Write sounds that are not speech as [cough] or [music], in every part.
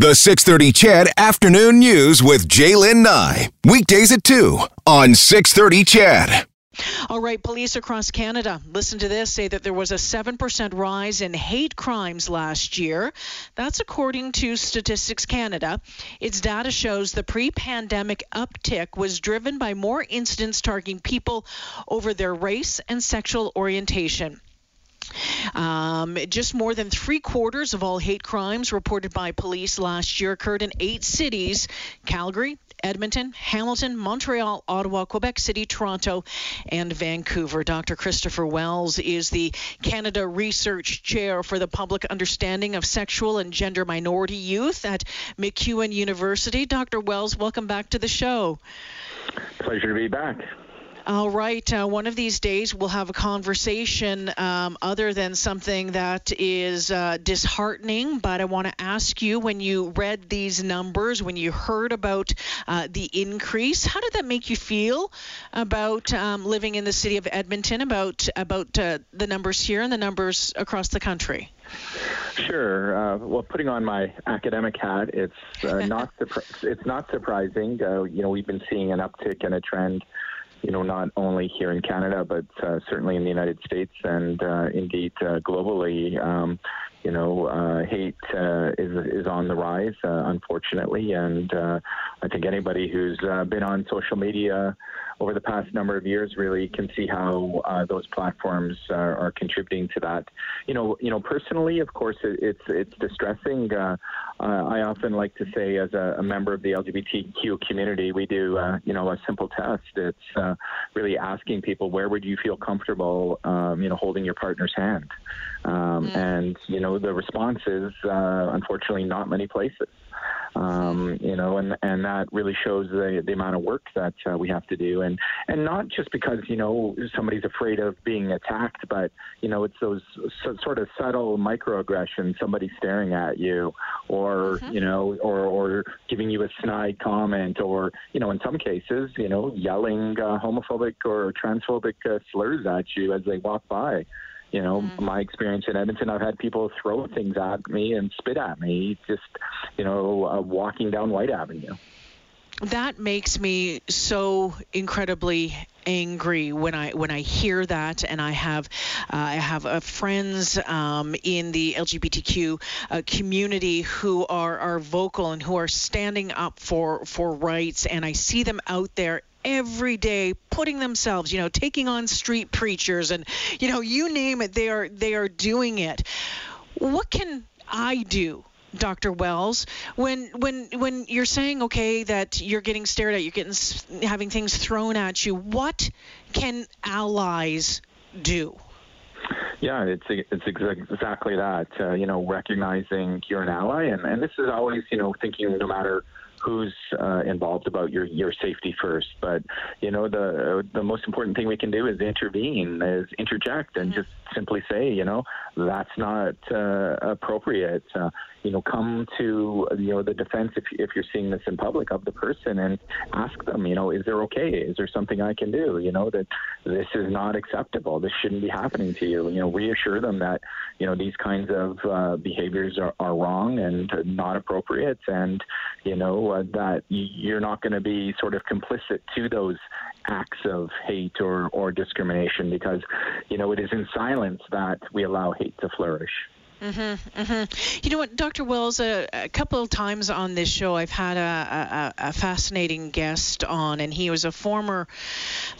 The 630 CHED Afternoon News with Jaylen Nye. Weekdays at 2 on 630 CHED. All right, police across Canada, listen to this, say that there was a 7% rise in hate crimes last year. That's according to Statistics Canada. Its data shows the pre pandemic uptick was driven by more incidents targeting people over their race and sexual orientation. Um, just more than three quarters of all hate crimes reported by police last year occurred in eight cities Calgary, Edmonton, Hamilton, Montreal, Ottawa, Quebec City, Toronto, and Vancouver. Dr. Kristopher Wells is the Canada Research Chair for the Public Understanding of Sexual and Gender Minority Youth at MacEwan University. Dr. Wells, welcome back to the show. Pleasure to be back. All right. Uh, one of these days, we'll have a conversation um, other than something that is uh, disheartening. But I want to ask you when you read these numbers, when you heard about uh, the increase, how did that make you feel about um, living in the city of Edmonton, about, about uh, the numbers here and the numbers across the country? Sure. Uh, well, putting on my academic hat, it's uh, not [laughs] it's not surprising. Uh, you know, we've been seeing an uptick and a trend you know, not only here in Canada, but uh, certainly in the United States and uh, indeed uh, globally. Um, you know, uh, hate uh, is is on the rise, uh, unfortunately, and I think anybody who's been on social media over the past number of years really can see how uh, those platforms are, are, contributing to that. You know, you know, personally, of course, it, it's it's distressing. Uh, uh, I often like to say, as a, a, member of the LGBTQ community, we do uh, you know a simple test. It's uh, really asking people where would you feel comfortable, um, you know, holding your partner's hand, um, mm. and you know the response is uh, unfortunately not many places um, you know, and and that really shows the the amount of work that uh, we have to do, and and not just because you know somebody's afraid of being attacked, but you know it's those so, sort of subtle microaggressions, somebody staring at you, or mm-hmm. you know, or or giving you a snide comment, or you know, in some cases, you know, yelling uh, homophobic or transphobic uh, slurs at you as they walk by. You know, mm-hmm. my experience in Edmonton, I've had people throw things at me and spit at me, just, you know, uh, walking down Whyte Avenue. That makes me so incredibly angry when I when I hear that, and I have uh, I have uh, friends um, in the LGBTQ uh, community who are are vocal and who are standing up for for rights, and I see them out there every day putting themselves you know taking on street preachers and you know you name it they are they are doing it what can i do Dr. Wells, when when when you're saying okay that you're getting stared at, you're getting having things thrown at you, what can allies do? Yeah, it's it's exactly that. Uh, you know, recognizing you're an ally, and and this is always you know thinking no matter who's uh, involved about your your safety first. But you know, the the most important thing we can do is intervene, is interject, and mm-hmm. just simply say, you know, that's not uh, appropriate. Uh, you know, come to you know the defense if if you're seeing this in public of the person and ask them, you know, is there okay? Is there something I can do? You know, that this is not acceptable. This shouldn't be happening to you. You know, reassure them that you know these kinds of uh, behaviors are, are wrong and not appropriate, and you know uh, that you're not going to be sort of complicit to those acts of hate or or discrimination because you know it is in silence that we allow hate to flourish. Mm-hmm, mm-hmm. You know what, Dr. Wells, a, a, couple of times on this show, I've had a, a, a, fascinating guest on, and he was a former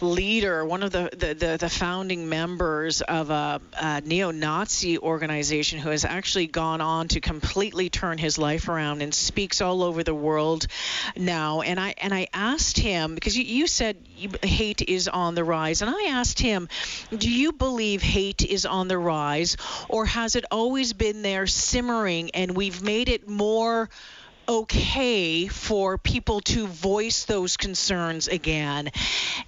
leader, one of the, the, the, the founding members of a, a neo Nazi organization who has actually gone on to completely turn his life around and speaks all over the world now. And I, and I asked him, because you, you said hate is on the rise, and I asked him, do you believe hate is on the rise, or has it always been there simmering, and we've made it more okay for people to voice those concerns again.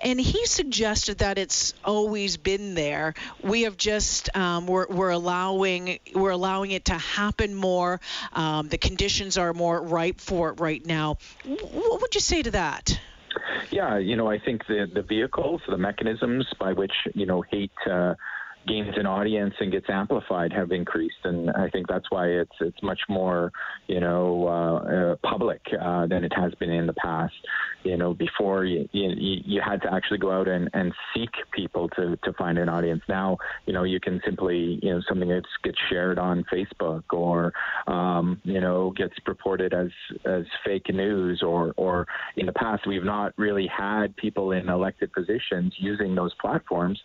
And he suggested that it's always been there. We have just um, we're, we're allowing we're allowing it to happen more. Um, the conditions are more ripe for it right now. What would you say to that? Yeah, you know, I think the the vehicles, the mechanisms by which you know hate. Uh, gains an audience and gets amplified have increased, and I think that's why it's it's much more you know uh, uh, public uh, than it has been in the past. You know, before you you, you had to actually go out and, and seek people to, to find an audience. Now, you know, you can simply you know something that gets shared on Facebook or um, you know gets reported as as fake news or or in the past we've not really had people in elected positions using those platforms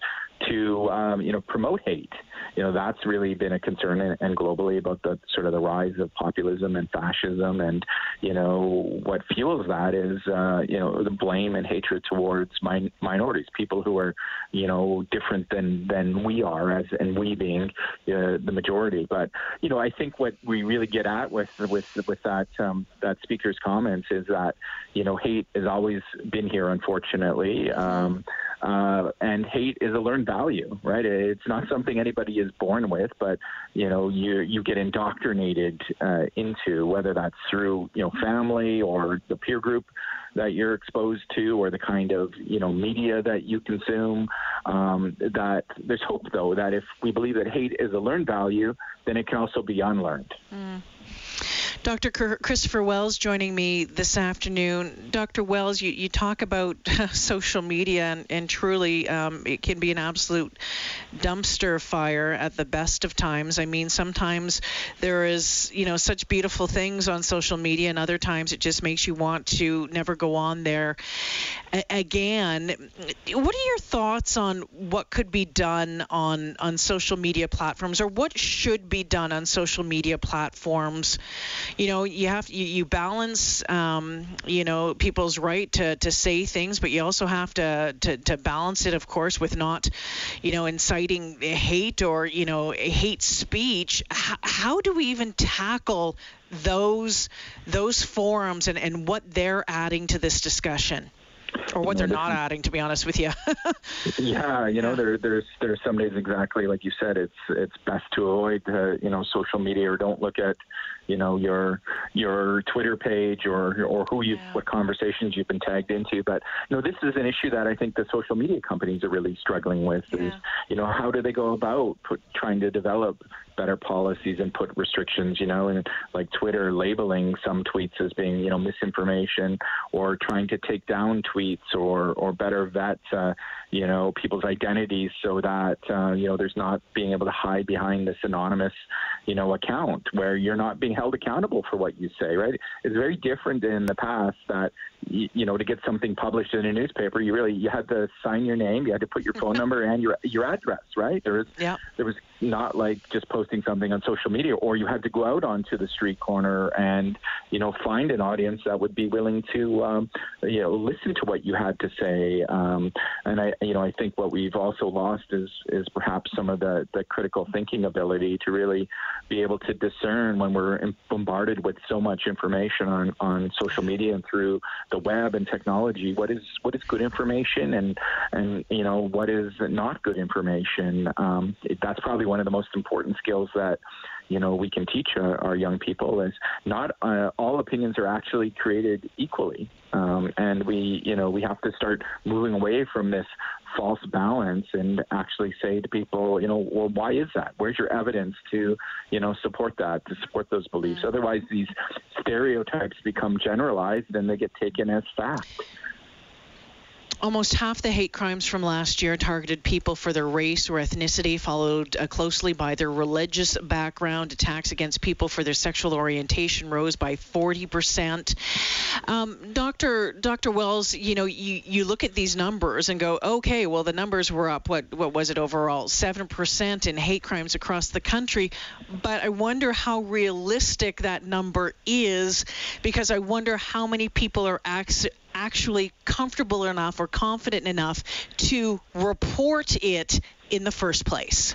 to um, you know promote hate. You know that's really been a concern and, and, globally about the sort of the rise of populism and fascism, and you know what fuels that is uh, you know the blame and hatred towards min- minorities, people who are you know different than than we are, as and we being uh, the majority. But you know I think what we really get at with with with that um, that speaker's comments is that you know hate has always been here, unfortunately. Um, uh, and hate is a learned value, right? It's not something anybody is born with, but you know, you you get indoctrinated uh, into whether that's through you know family or the peer group that you're exposed to, or the kind of you know media that you consume. Um, that there's hope, though, that if we believe that hate is a learned value, then it can also be unlearned. Mm. Dr. Kristopher Wells joining me this afternoon. Dr. Wells, you, you talk about [laughs] social media, and, and truly um, it can be an absolute dumpster fire at the best of times. I mean, sometimes there is, you know, such beautiful things on social media, and other times it just makes you want to never go on there again. What are your thoughts on what could be done on, on social media platforms, or what should be done on social media platforms? you know you have you, you balance um, you know people's right to, to say things but you also have to, to to balance it of course with not you know inciting hate or you know hate speech H- how do we even tackle those those forums and, and what they're adding to this discussion or what you know, they're not adding to be honest with you. [laughs] Yeah you know there there's there's some days exactly like you said it's it's best to avoid uh, you know social media or don't look at you know your your Twitter page or or who you yeah. what conversations you've been tagged into. But you know, this is an issue that I think the social media companies are really struggling with. Yeah. Is you know how do they go about put, trying to develop better policies and put restrictions, you know, and like Twitter labeling some tweets as being, you know, misinformation or trying to take down tweets or, or better vet, uh, you know, people's identities so that, uh, you know, there's not being able to hide behind this anonymous, you know, account where you're not being held accountable for what you say, right? It's very different in the past that, you, know, to get something published in a newspaper, you really, you had to sign your name, you had to put your phone [laughs] number and your, your address, right? There was, yeah. there was not like just posting something on social media, or you had to go out onto the street corner and you know find an audience that would be willing to um, you know listen to what you had to say. Um, and I you know I think what we've also lost is is perhaps some of the the critical thinking ability to really be able to discern when we're bombarded with so much information on on social media and through the web and technology. What is what is good information and and you know what is not good information. Um, that's probably one of the most important skills that you know we can teach our, our young people is not uh, all opinions are actually created equally, um, and we you know we have to start moving away from this false balance and actually say to people, you know, well, why is that? Where's your evidence to, you know, support that, to support those beliefs? Mm. Otherwise, these stereotypes become generalized and they get taken as fact. Almost half the hate crimes from last year targeted people for their race or ethnicity, followed uh, closely by their religious background. Attacks against people for their sexual orientation rose by 40%. Um, Dr. Dr. Wells, you know, you, you look at these numbers and go, okay, well, the numbers were up. What what was it overall? Seven percent in hate crimes across the country. But I wonder how realistic that number is, because I wonder how many people are actually actually comfortable enough or confident enough to report it in the first place.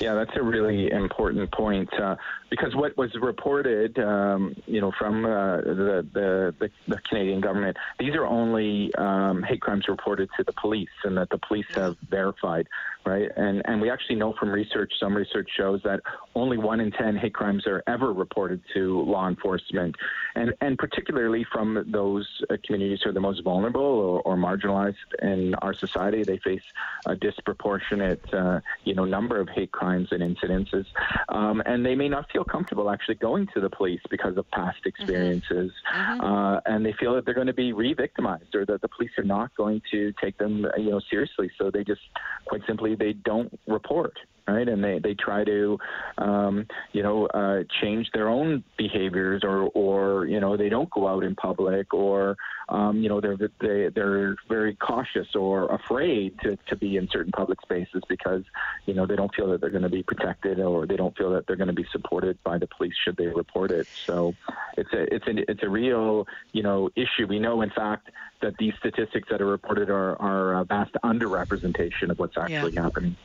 Yeah, that's a really important point uh, because what was reported, um, you know, from uh, the, the, the, the Canadian government, these are only um, hate crimes reported to the police and that the police have verified. Right? And and we actually know from research, some research shows that only one in ten hate crimes are ever reported to law enforcement, and and particularly from those uh, communities who are the most vulnerable or, or marginalized in our society, they face a disproportionate, uh, you know, number of hate crimes and incidences, um, and they may not feel comfortable actually going to the police because of past mm-hmm. experiences, mm-hmm. uh, and they feel that they're going to be re-victimized or that the police are not going to take them, you know, seriously. So they just quite simply they don't report right? And they, they try to, um, you know, uh, change their own behaviors, or, or you know, they don't go out in public, or um, you know, they're they, they're very cautious or afraid to, to be in certain public spaces because you know they don't feel that they're going to be protected, or they don't feel that they're going to be supported by the police should they report it. So it's a it's a it's a real you know issue. We know, in fact, that these statistics that are reported are are a vast underrepresentation of what's actually yeah. happening.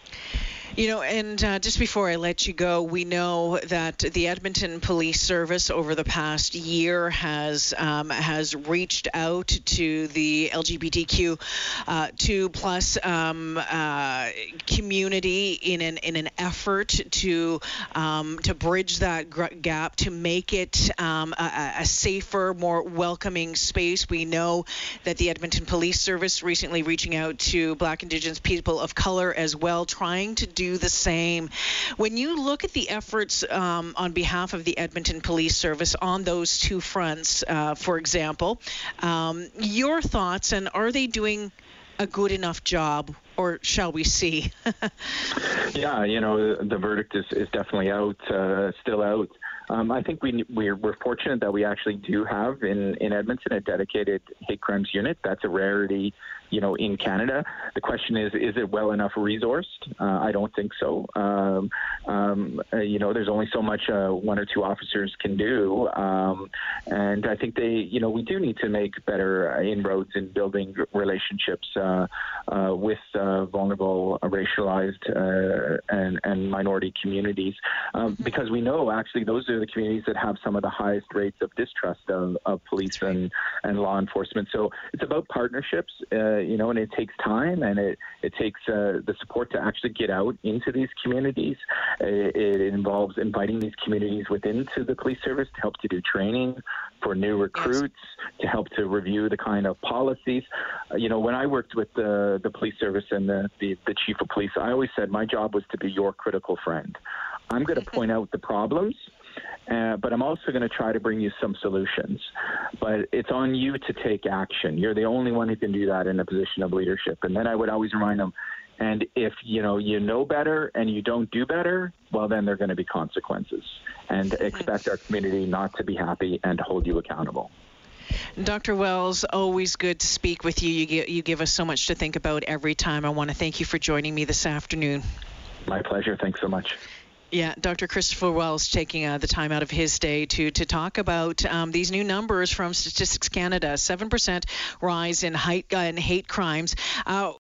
You know, and uh, just before I let you go, we know that the Edmonton Police Service over the past year has um, has reached out to the LGBTQ uh, two plus um, uh, community in an in an effort to um, to bridge that gap to make it um, a, a safer, more welcoming space. We know that the Edmonton Police Service recently reaching out to Black Indigenous people of color as well, trying to do the same. When you look at the efforts um, on behalf of the Edmonton Police Service on those two fronts, uh, for example, um, your thoughts and are they doing a good enough job or shall we see? [laughs] yeah, you know, the verdict is, is definitely out, uh, still out. Um, I think we we're, we're, fortunate that we actually do have in, in Edmonton a dedicated hate crimes unit. That's a rarity, you know, in Canada. The question is, is it well enough resourced? Uh, I don't think so. Um, um, uh, you know, there's only so much uh, one or two officers can do, um, and I think they, you know, we do need to make better inroads in building relationships uh, uh, with vulnerable, racialized, and, and minority communities, um, because we know actually those are are the communities that have some of the highest rates of distrust of, of police and, and law enforcement. So it's about partnerships, uh, you know, and it takes time and it, it takes uh, the support to actually get out into these communities. It, it, involves inviting these communities within to the police service to help to do training for new recruits, to help to review the kind of policies. Uh, you know, when I worked with the, the police service and the, the, the chief of police, I always said my job was to be your critical friend. I'm going [laughs] to point out the problems uh, but I'm also going to try to bring you some solutions. But it's on you to take action. You're the only one who can do that in a position of leadership. And then I would always remind them, and if you know you know better and you don't do better, well then there are going to be consequences. And expect our community not to be happy and hold you accountable. Dr. Wells, always good to speak with you. You you give us so much to think about every time. I want to thank you for joining me this afternoon. My pleasure. Thanks so much. Yeah, Dr. Kristopher Wells taking uh, the time out of his day to to talk about um, these new numbers from Statistics Canada: seven percent rise in, height, uh, in hate crimes. Uh,